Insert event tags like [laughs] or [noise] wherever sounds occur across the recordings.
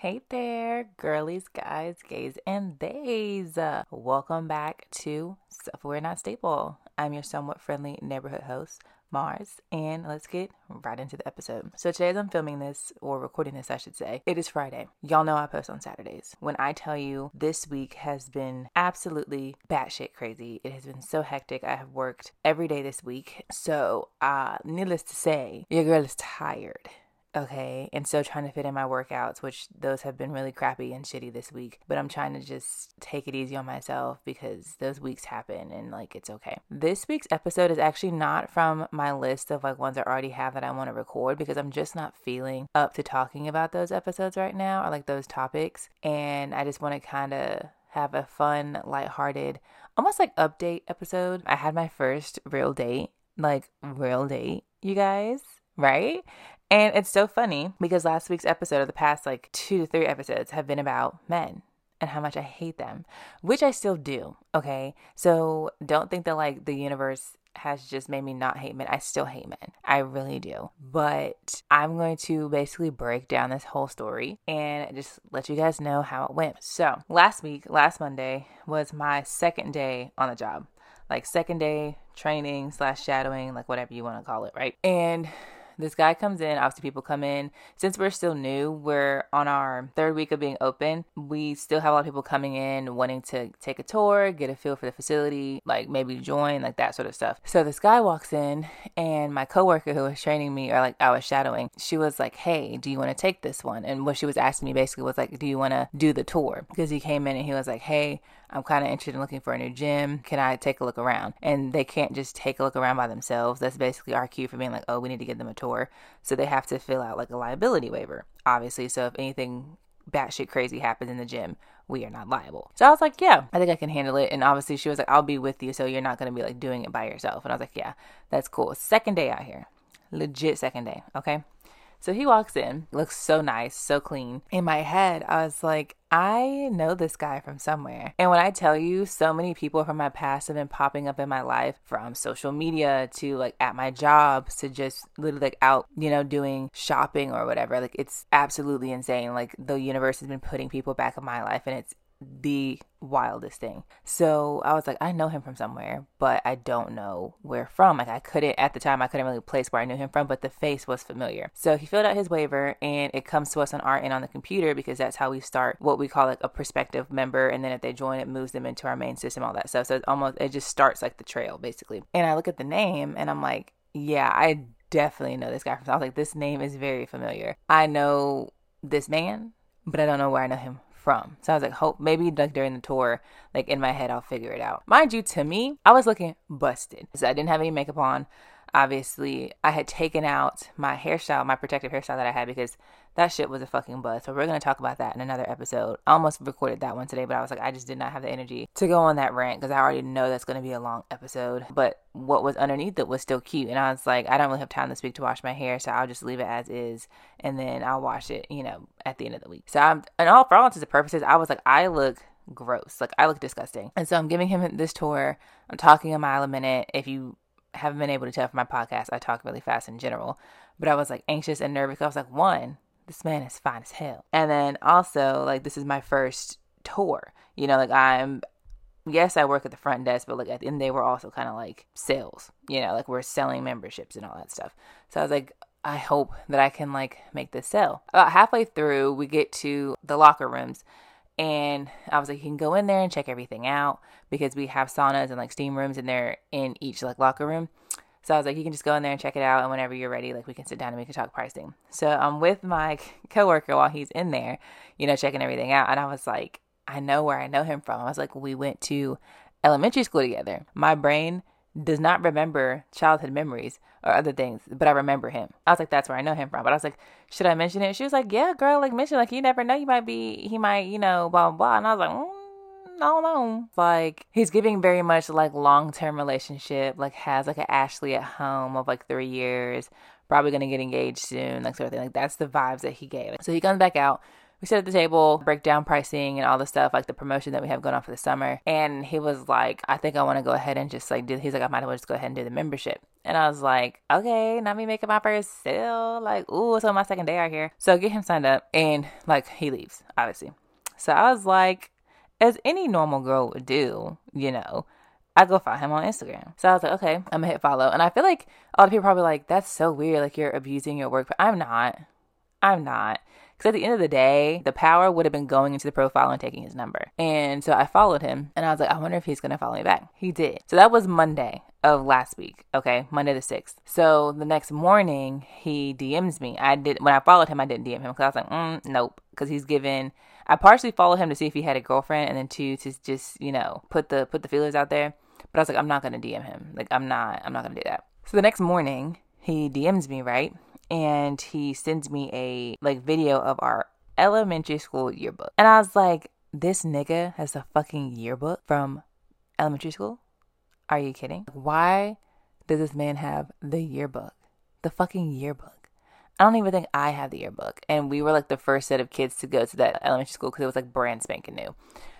Hey there, girlies, guys, gays, and theys. Welcome back to We're Not Stable. I'm your somewhat friendly neighborhood host, Mars, and let's get right into the episode. So, today, as I'm filming this, or recording this, I should say, it is Friday. Y'all know I post on Saturdays. When I tell you this week has been absolutely batshit crazy, it has been so hectic. I have worked every day this week. So, uh, needless to say, your girl is tired okay and still trying to fit in my workouts which those have been really crappy and shitty this week but i'm trying to just take it easy on myself because those weeks happen and like it's okay. This week's episode is actually not from my list of like ones i already have that i want to record because i'm just not feeling up to talking about those episodes right now. Or like those topics and i just want to kind of have a fun lighthearted almost like update episode. I had my first real date like real date you guys right? And it's so funny because last week's episode, or the past like two to three episodes, have been about men and how much I hate them, which I still do. Okay. So don't think that like the universe has just made me not hate men. I still hate men. I really do. But I'm going to basically break down this whole story and just let you guys know how it went. So last week, last Monday, was my second day on the job. Like second day training slash shadowing, like whatever you want to call it, right? And this guy comes in, obviously people come in. Since we're still new, we're on our third week of being open. We still have a lot of people coming in wanting to take a tour, get a feel for the facility, like maybe join, like that sort of stuff. So this guy walks in and my coworker who was training me or like I was shadowing, she was like, Hey, do you want to take this one? And what she was asking me basically was like, Do you want to do the tour? Because he came in and he was like, Hey, I'm kind of interested in looking for a new gym. Can I take a look around? And they can't just take a look around by themselves. That's basically our cue for being like, oh, we need to give them a tour. So they have to fill out like a liability waiver, obviously. So if anything batshit crazy happens in the gym, we are not liable. So I was like, yeah, I think I can handle it. And obviously she was like, I'll be with you. So you're not going to be like doing it by yourself. And I was like, yeah, that's cool. Second day out here. Legit second day. Okay. So he walks in, looks so nice, so clean. In my head, I was like, I know this guy from somewhere. And when I tell you, so many people from my past have been popping up in my life from social media to like at my job to just literally like out, you know, doing shopping or whatever. Like it's absolutely insane. Like the universe has been putting people back in my life and it's the wildest thing. So I was like, I know him from somewhere, but I don't know where from. Like I couldn't at the time I couldn't really place where I knew him from, but the face was familiar. So he filled out his waiver and it comes to us on our end on the computer because that's how we start what we call like a prospective member and then if they join it moves them into our main system, all that stuff. So it's almost it just starts like the trail basically. And I look at the name and I'm like, yeah, I definitely know this guy from I was like, this name is very familiar. I know this man, but I don't know where I know him from. So I was like, hope maybe like during the tour, like in my head, I'll figure it out. Mind you, to me, I was looking busted. So I didn't have any makeup on. Obviously, I had taken out my hairstyle, my protective hairstyle that I had because that shit was a fucking buzz. So we're gonna talk about that in another episode. I almost recorded that one today, but I was like, I just did not have the energy to go on that rant because I already know that's gonna be a long episode. But what was underneath it was still cute, and I was like, I don't really have time this week to wash my hair, so I'll just leave it as is, and then I'll wash it, you know, at the end of the week. So I'm, and all for all intents and purposes, I was like, I look gross. Like I look disgusting. And so I'm giving him this tour. I'm talking a mile a minute. If you haven't been able to tell from my podcast, I talk really fast in general. But I was like anxious and nervous. I was like, one, this man is fine as hell. And then also, like, this is my first tour. You know, like, I'm, yes, I work at the front desk, but like at the end, they were also kind of like sales, you know, like we're selling memberships and all that stuff. So I was like, I hope that I can like make this sell. About halfway through, we get to the locker rooms. And I was like, you can go in there and check everything out because we have saunas and like steam rooms in there in each like locker room. So I was like, you can just go in there and check it out, and whenever you're ready, like we can sit down and we can talk pricing. So I'm with my [laughs] coworker while he's in there, you know, checking everything out, and I was like, I know where I know him from. I was like, we went to elementary school together. My brain does not remember childhood memories or other things, but I remember him. I was like, that's where I know him from. But I was like, should I mention it? She was like, yeah, girl, like mention, like you never know, you might be, he might, you know, blah blah blah. And I was like. Mm I don't know. Like he's giving very much like long term relationship, like has like an Ashley at home of like three years, probably gonna get engaged soon, like sort of thing. Like that's the vibes that he gave. So he comes back out. We sit at the table, break down pricing and all the stuff, like the promotion that we have going on for the summer. And he was like, I think I want to go ahead and just like do, he's like, I might as well just go ahead and do the membership. And I was like, okay, not me making my first sale. Like, ooh, it's on my second day out here. So get him signed up and like he leaves, obviously. So I was like, as any normal girl would do, you know, I go find him on Instagram. So I was like, okay, I'm gonna hit follow. And I feel like a lot of people probably like, that's so weird. Like you're abusing your work. But I'm not. I'm not. Because at the end of the day, the power would have been going into the profile and taking his number. And so I followed him and I was like, I wonder if he's going to follow me back. He did. So that was Monday of last week. Okay. Monday the 6th. So the next morning, he DMs me. I did, when I followed him, I didn't DM him because I was like, mm, nope. Because he's given, I partially followed him to see if he had a girlfriend and then two, to just, you know, put the, put the feelers out there. But I was like, I'm not to DM him. Like, I'm not, I'm not to do that. So the next morning, he DMs me, right? And he sends me a like video of our elementary school yearbook. And I was like, this nigga has a fucking yearbook from elementary school? Are you kidding? Why does this man have the yearbook? The fucking yearbook. I don't even think I have the yearbook. And we were like the first set of kids to go to that elementary school because it was like brand spanking new.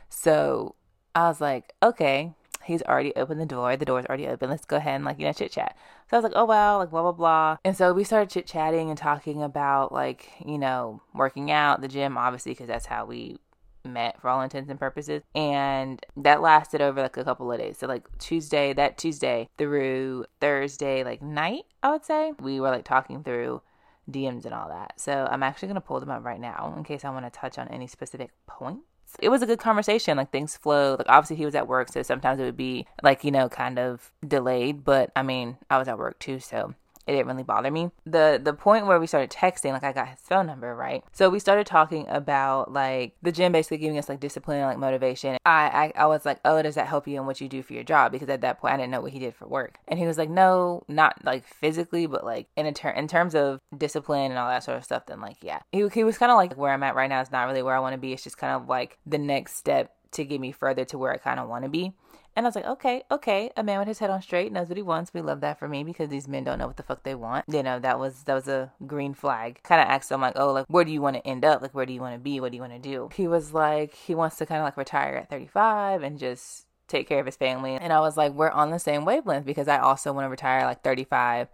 So I was like, okay, he's already opened the door. The door's already open. Let's go ahead and like, you know, chit chat. So I was like, oh wow, like blah blah blah. And so we started chit chatting and talking about like, you know, working out, the gym, obviously, because that's how we met for all intents and purposes. And that lasted over like a couple of days. So like Tuesday, that Tuesday through Thursday, like night, I would say, we were like talking through DMs and all that. So I'm actually gonna pull them up right now in case I want to touch on any specific point it was a good conversation. Like things flowed. Like obviously he was at work, so sometimes it would be like, you know, kind of delayed. But I mean, I was at work too, so it didn't really bother me. The the point where we started texting, like I got his phone number, right? So we started talking about like the gym basically giving us like discipline and like motivation. I, I I was like, oh, does that help you in what you do for your job? Because at that point I didn't know what he did for work. And he was like, no, not like physically, but like in a ter- in terms of discipline and all that sort of stuff. Then like yeah, he he was kind of like where I'm at right now is not really where I want to be. It's just kind of like the next step to get me further to where I kind of want to be. And I was like, okay, okay, a man with his head on straight knows what he wants. We love that for me because these men don't know what the fuck they want. You know, that was that was a green flag. Kind of asked him like, oh, like where do you want to end up? Like where do you want to be? What do you want to do? He was like, he wants to kind of like retire at 35 and just take care of his family. And I was like, we're on the same wavelength because I also want to retire like 35.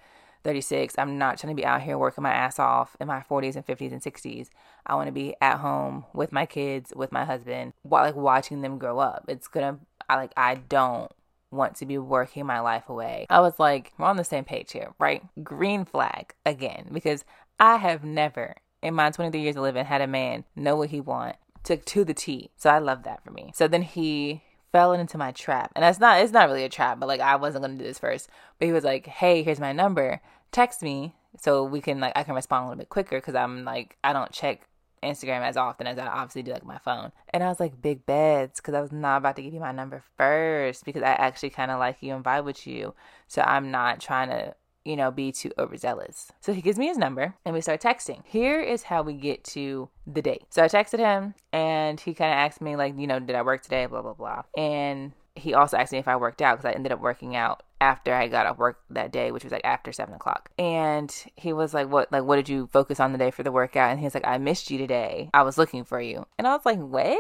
36. I'm not trying to be out here working my ass off in my 40s and 50s and 60s. I want to be at home with my kids, with my husband, while like watching them grow up. It's gonna I like I don't want to be working my life away. I was like, we're on the same page here, right? Green flag again, because I have never in my 23 years of living had a man know what he want to to the T. So I love that for me. So then he fell into my trap. And that's not it's not really a trap, but like I wasn't gonna do this first. But he was like, Hey, here's my number. Text me so we can like I can respond a little bit quicker because I'm like I don't check Instagram as often as I obviously do like my phone. And I was like, big beds, because I was not about to give you my number first because I actually kind of like you and vibe with you. So I'm not trying to, you know, be too overzealous. So he gives me his number and we start texting. Here is how we get to the date. So I texted him and he kind of asked me, like, you know, did I work today? Blah, blah, blah. And he also asked me if I worked out because I ended up working out after I got off work that day, which was like after seven o'clock. And he was like, What like what did you focus on today for the workout? And he was like, I missed you today. I was looking for you. And I was like, What? You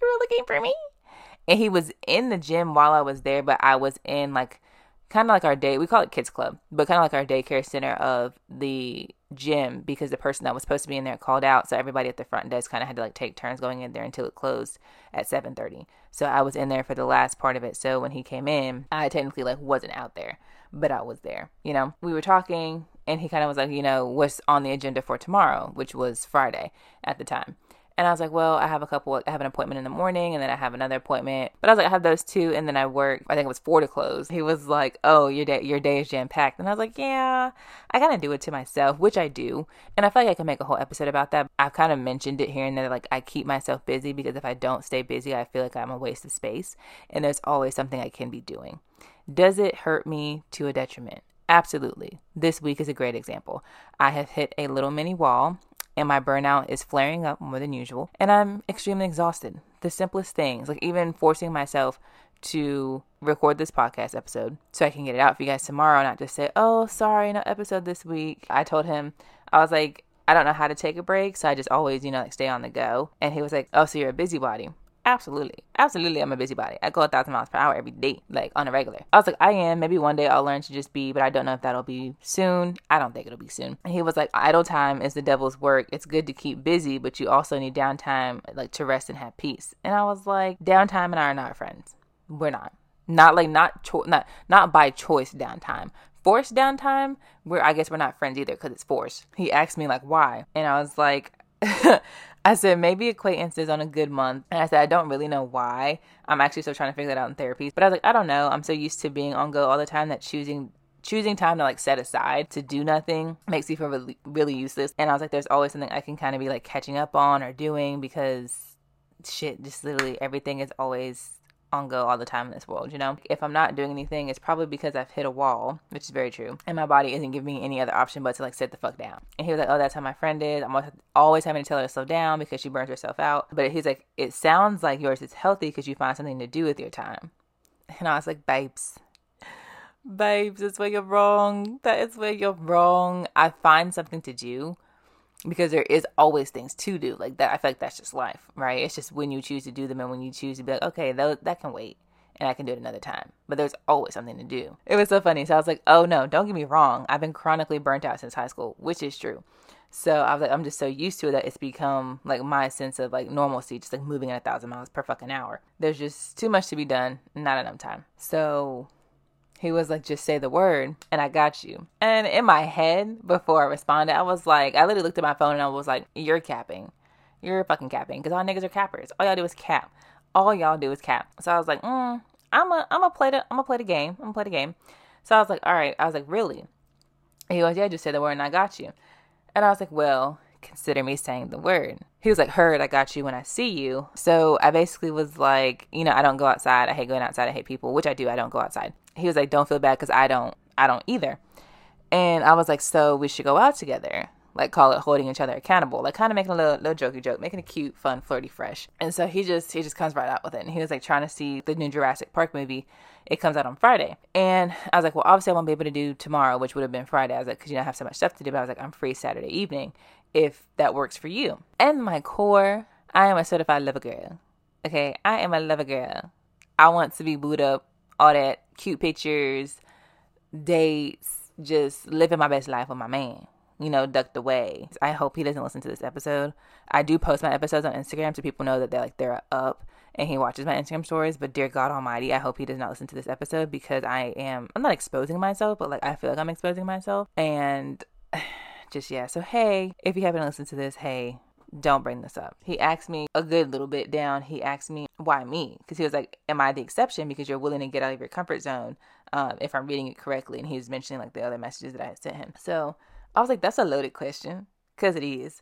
were looking for me? And he was in the gym while I was there, but I was in like kind of like our day we call it kids club but kind of like our daycare center of the gym because the person that was supposed to be in there called out so everybody at the front desk kind of had to like take turns going in there until it closed at 7.30 so i was in there for the last part of it so when he came in i technically like wasn't out there but i was there you know? We were talking and he kind of was like you know what's on the agenda for tomorrow? which was friday at the time and I was like, well, I have a couple, I have an appointment in the morning and then I have another appointment. But I was like, I have those two and then I work, I think it was four to close. He was like, oh, your day, your day is jam packed. And I was like, yeah, I kind of do it to myself, which I do. And I feel like I can make a whole episode about that. I've kind of mentioned it here and there. Like I keep myself busy because if I don't stay busy, I feel like I'm a waste of space. And there's always something I can be doing. Does it hurt me to a detriment? Absolutely. This week is a great example. I have hit a little mini wall and my burnout is flaring up more than usual, and I'm extremely exhausted. The simplest things, like even forcing myself to record this podcast episode so I can get it out for you guys tomorrow, not just say, oh, sorry, no episode this week. I told him, I was like, I don't know how to take a break, so I just always, you know, like stay on the go. And he was like, "Oh, so you're a busybody." Absolutely. Absolutely, I'm a busybody. I go a thousand miles per hour every day, like on a regular. I was like, I am. Maybe one day I'll learn to just be, but I don't know if that'll be soon. I don't think it'll be soon. And he was like, idle time is the devil's work. It's good to keep busy, but you also need downtime, like to rest and have peace. And I was like, downtime and I are not friends. We're not. Not like not cho- not not by choice downtime. Forced downtime, we're I guess we're not friends either because it's forced. He asked me like why, and I was like. [laughs] I said maybe acquaintances on a good month. And I said I don't really know why. I'm actually still trying to figure that out in therapy. But I was like, I don't know. I'm so used to being on go all the time that choosing choosing time to like set aside to do nothing makes me feel really really useless. And I was like, there's always something I can kind of be like catching up on or doing because shit, just literally everything is always on go all the time in this world, you know? If I'm not doing anything, it's probably because I've hit a wall, which is very true. And my body isn't giving me any other option but to like sit the fuck down. And he was like, Oh, that's how my friend is. I'm always having to tell her to slow down because she burns herself out. But he's like, It sounds like yours is healthy because you find something to do with your time. And I was like, Babes, babes, that's where you're wrong. That is where you're wrong. I find something to do because there is always things to do like that i feel like that's just life right? It's just when you choose to do them and when you choose to be like okay that, that can wait and i can do it another time. But there's always something to do. It was so funny. So i was like oh no don't get me wrong. I've been chronically burnt out since high school which is true. So i was like i'm just so used to it that it's become like my sense of like normalcy just like moving at a thousand miles per fucking hour. There's just too much to be done not enough time. So he was like, just say the word and I got you. And in my head, before I responded, I was like, I literally looked at my phone and I was like, you're capping. You're fucking capping. Because all niggas are cappers. All y'all do is cap. All y'all do is cap. So I was like, mm, I'm a, I'm a play the, I'm gonna play the game. I'm gonna play the game. So I was like, all right. I was like, really? He goes, yeah, just say the word and I got you. And I was like, well, consider me saying the word. He was like, Heard, I got you when I see you. So I basically was like, You know, I don't go outside. I hate going outside. I hate people, which I do. I don't go outside. He was like, Don't feel bad because I don't, I don't either. And I was like, So we should go out together. Like, call it holding each other accountable. Like, kind of making a little, little jokey joke, making a cute, fun, flirty, fresh. And so he just, he just comes right out with it. And he was like trying to see the new Jurassic Park movie. It comes out on Friday. And I was like, Well, obviously I won't be able to do tomorrow, which would have been Friday. I was like, Because, you know, I have so much stuff to do. But I was like, I'm free Saturday evening if that works for you. And my core, I am a certified lover girl. Okay, I am a lover girl. I want to be booed up, all that cute pictures, dates, just living my best life with my man. You know, ducked away. I hope he doesn't listen to this episode. I do post my episodes on Instagram so people know that they're like they're up and he watches my Instagram stories. But dear God Almighty, I hope he does not listen to this episode because I am I'm not exposing myself, but like I feel like I'm exposing myself. And [sighs] just yeah. So hey, if you haven't listened to this, hey, don't bring this up. He asked me a good little bit down. He asked me why me, because he was like, "Am I the exception because you're willing to get out of your comfort zone?" Um, if I'm reading it correctly, and he was mentioning like the other messages that I had sent him. So I was like, "That's a loaded question," because it is.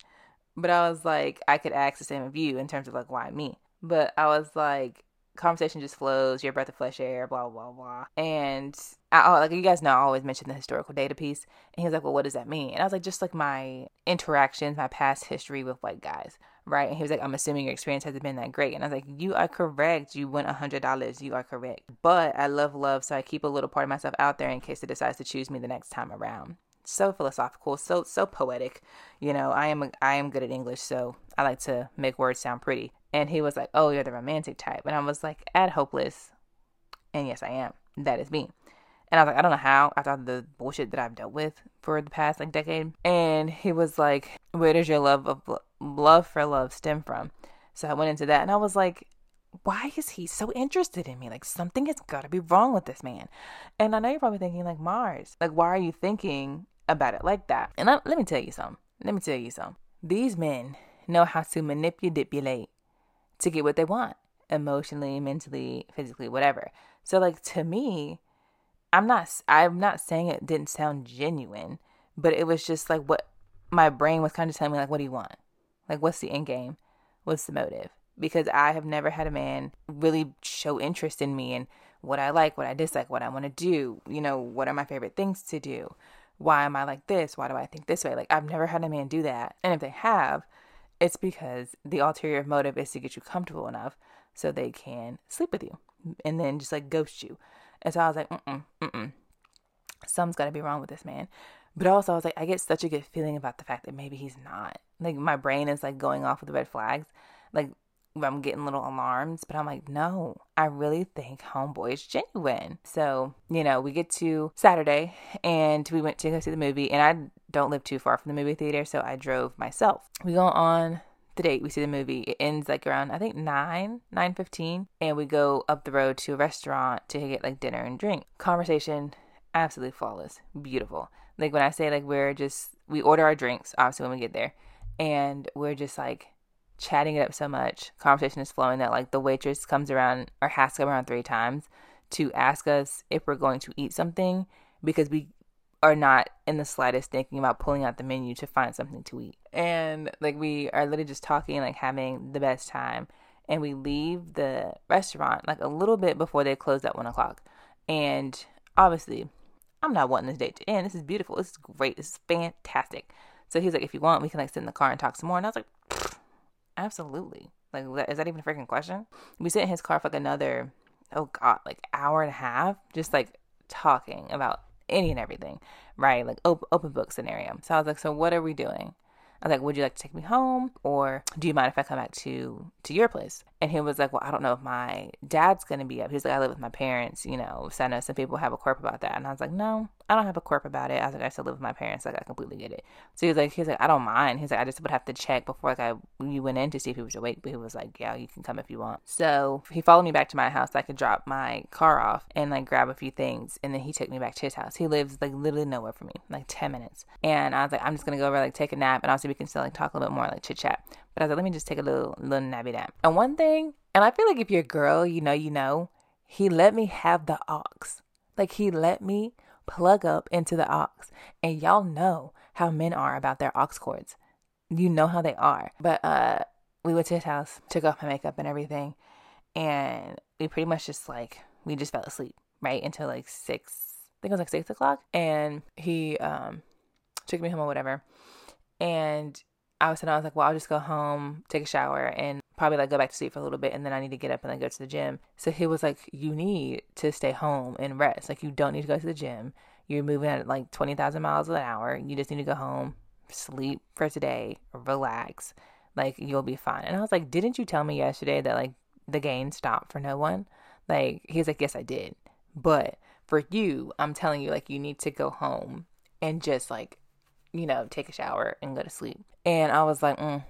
But I was like, I could ask the same of you in terms of like why me. But I was like, conversation just flows. You're breath of fresh air. Blah blah blah. And I, like you guys know, I always mention the historical data piece. And he was like, "Well, what does that mean?" And I was like, "Just like my interactions, my past history with white guys." Right. And he was like, I'm assuming your experience hasn't been that great. And I was like, You are correct. You hundred dollars. You are correct. But I love love, so I keep a little part of myself out there in case it decides to choose me the next time around. So philosophical, so so poetic. You know, I am I am good at English, so I like to make words sound pretty. And he was like, Oh, you're the romantic type. And I was like, Add hopeless. And yes, I am. That is me. And I was like, I don't know how after the bullshit that I've dealt with for the past like decade. And he was like, Where does your love of love for love stem from? So I went into that and I was like, why is he so interested in me? Like something has got to be wrong with this man. And I know you're probably thinking like Mars, like why are you thinking about it like that? And let me tell you something. Let me tell you something. These men know how to manipulate to get what they want, emotionally, mentally, physically, whatever. So like to me, I'm not I'm not saying it didn't sound genuine, but it was just like what my brain was kind of telling me like what do you want? Like what's the end game? What's the motive? Because I have never had a man really show interest in me and what I like, what I dislike, what I want to do, you know, what are my favorite things to do? Why am I like this? Why do I think this way? Like I've never had a man do that. And if they have, it's because the ulterior motive is to get you comfortable enough so they can sleep with you and then just like ghost you and so I was like, mm mm, mm Something's got to be wrong with this man. But also, I was like, I get such a good feeling about the fact that maybe he's not. Like, my brain is like going off with the red flags. Like, I'm getting little alarms, but I'm like, no, I really think Homeboy is genuine. So, you know, we get to Saturday and we went to go see the movie, and I don't live too far from the movie theater, so I drove myself. We go on the date, we see the movie. It ends like around I think 9, 9:15, and we go up the road to a restaurant to get like dinner and drink. Conversation absolutely flawless, beautiful. Like when I say like we're just we order our drinks obviously when we get there, and we're just like chatting it up so much. Conversation is flowing that like the waitress comes around or has to come around three times to ask us if we're going to eat something because we are not in the slightest thinking about pulling out the menu to find something to eat. And like we are literally just talking, like having the best time. And we leave the restaurant like a little bit before they close at one o'clock. And obviously, I'm not wanting this date to end. This is beautiful. This is great. This is fantastic. So he's like, if you want, we can like sit in the car and talk some more. And I was like, absolutely. Like, is that even a freaking question? We sit in his car for like another, oh God, like hour and a half, just like talking about any and everything, right? Like op- open book scenario. So I was like, so what are we doing? I was like, would you like to take me home or do you mind if I come back to to your place? And he was like, well, I don't know if my dad's going to be up. He's like, I live with my parents, you know, so I know some people have a quirk about that. And I was like, no, I don't have a quirk about it. I was like, I still live with my parents. Like, I completely get it. So he was like, he's like, I don't mind. He's like, I just would have to check before like I you went in to see if he was awake. But he was like, yeah, you can come if you want. So he followed me back to my house. So I could drop my car off and like grab a few things. And then he took me back to his house. He lives like literally nowhere from me, like 10 minutes. And I was like, I'm just to go over, like take a nap. And also we can still like talk a little bit more, like chit chat. But I was like, let me just take a little, little nappy nap. And one thing, and I feel like if you're a girl, you know, you know, he let me have the aux. Like he let me plug up into the aux. And y'all know how men are about their aux cords. You know how they are. But uh we went to his house, took off my makeup and everything, and we pretty much just like we just fell asleep, right? Until like six I think it was like six o'clock. And he um took me home or whatever. And I was I was like, well, I'll just go home, take a shower, and probably like go back to sleep for a little bit, and then I need to get up and then go to the gym. So he was like, you need to stay home and rest. Like you don't need to go to the gym. You're moving at like twenty thousand miles an hour. You just need to go home, sleep for today, relax. Like you'll be fine. And I was like, didn't you tell me yesterday that like the gain stopped for no one? Like he's like, yes, I did. But for you, I'm telling you, like you need to go home and just like you know, take a shower and go to sleep. And I was like, mm.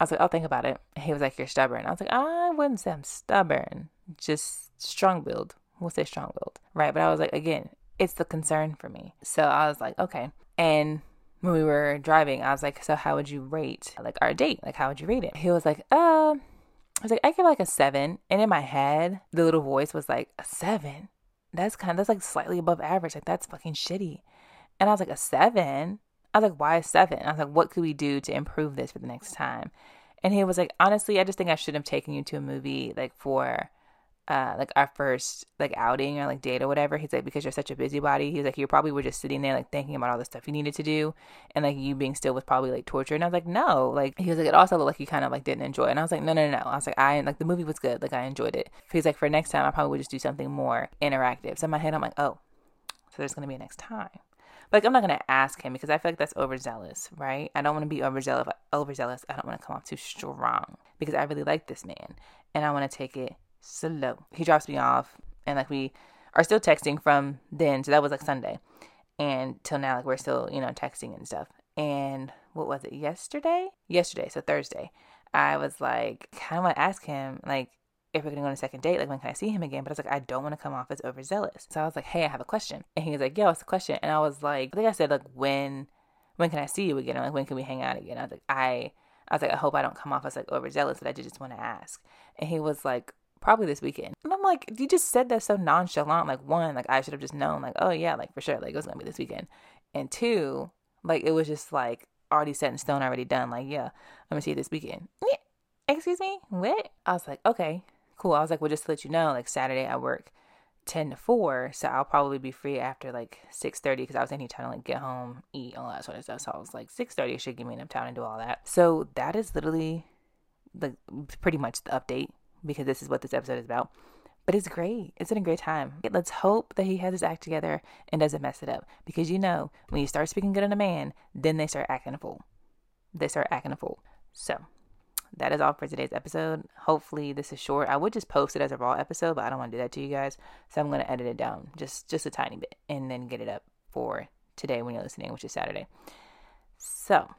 I was like, I'll think about it. He was like, You're stubborn. I was like, I wouldn't say I'm stubborn, just strong willed. We'll say strong willed. Right. But I was like, again, it's the concern for me. So I was like, okay. And when we were driving, I was like, so how would you rate like our date? Like, how would you rate it? He was like, uh, I was like, I give like a seven. And in my head, the little voice was like, a seven? That's kind of, that's like slightly above average. Like, that's fucking shitty. And I was like, a seven? I was like, why seven? I was like, what could we do to improve this for the next time? And he was like, honestly, I just think I should have taken you to a movie like for uh like our first like outing or like date or whatever. He's like, because you're such a busybody. He's like, you probably were just sitting there like thinking about all the stuff you needed to do and like you being still was probably like torture. And I was like, no. Like he was like, it also looked like you kind of like didn't enjoy it. And I was like, no, no, no, no. I was like, I like the movie was good. Like I enjoyed it. He's like, for next time I probably would just do something more interactive. So in my head I'm like, oh, so there's gonna be a next time like I'm not gonna ask him because I feel like that's overzealous, right? I don't want to be overzealous. Overzealous. I don't want to come off too strong because I really like this man and I want to take it slow. He drops me off and like we are still texting from then, so that was like Sunday, and till now like we're still you know texting and stuff. And what was it yesterday? Yesterday, so Thursday. I was like, kind of want to ask him like if we're gonna go on a second date, like when can I see him again? But I was like, I don't want to come off as overzealous. So I was like, hey, I have a question. [laughs] And he was like, yeah, what's the question? And I was like, I think I said like when when can I see you again? Or, like when can we hang out again? I was like, I I was like, I hope I don't come off as like overzealous, but I just want to ask. And he was like, probably this weekend. And I'm like, you just said that so nonchalant. Like one, like I should have just known, like, oh yeah, like for sure, like it was gonna be this weekend. And two, like it was just like already set in stone, already done. Like, yeah, I'm gonna see you this weekend. Yeah. Excuse me? What? I was like, okay cool. I was like, well, just to let you know, like Saturday I work 10 to 4, so I'll probably be free after like 6.30 because I was any time to like get home, eat, all that sort of stuff. So I was like, 6.30 should give me enough time to do all that. So that is literally like pretty much the update because this is what this episode is about. But it's great. It's been a great time. Let's hope that he has his act together and doesn't mess it up. Because you know, when you start speaking good on a man, then they start acting a fool. They start acting a fool. So that is all for today's episode. Hopefully this is short. I would just post it as a raw episode, but I don't want to do that to you guys. So I'm gonna edit it down just just a tiny bit and then get it up for today when you're listening, which is Saturday. So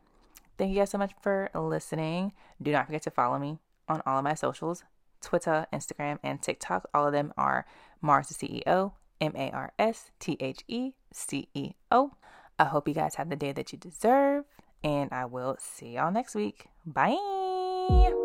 thank you guys so much for listening. Do not forget to follow me on all of my socials Twitter, Instagram, and TikTok. All of them are Mars the CEO, M A R S T H E C E O. I hope you guys have the day that you deserve, and I will see y'all next week. Bye me.